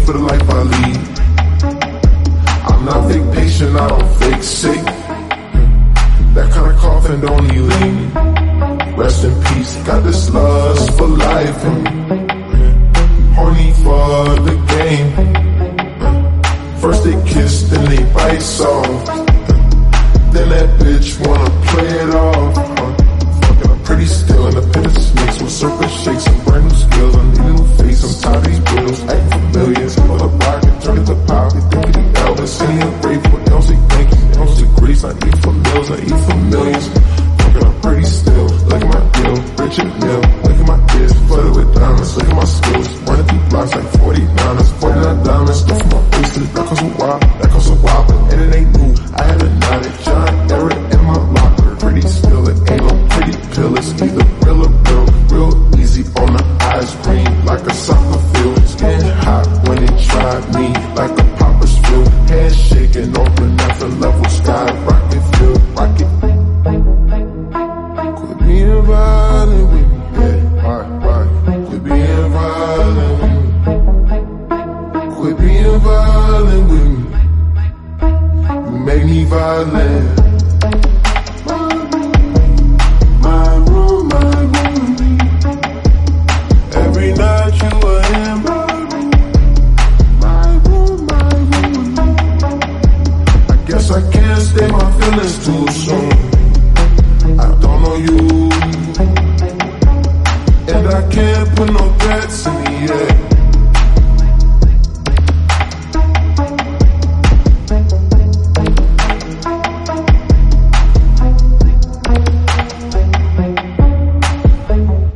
you made for the life I lead. I'm not fake patient, I don't fake sick. That kind of coffin don't need lean. Rest in peace, got this lust for life. Horny for the Deal, Richard Mille. Look at my ears, flooded with diamonds. Look at my skills, running through blocks like 49ers. 49 diamonds, stuff my bracelet. That costs a while, that costs a while, but and it ain't new. I had a night at John Eric in my locker. Pretty still, it ain't no pretty pill. It's either real or real, real easy on the eyes, green like a soccer field. Skin hot when it tried me, like a popper's field. Head shaking off can't stay my feelings too soon I don't know you. And I can't put no threats in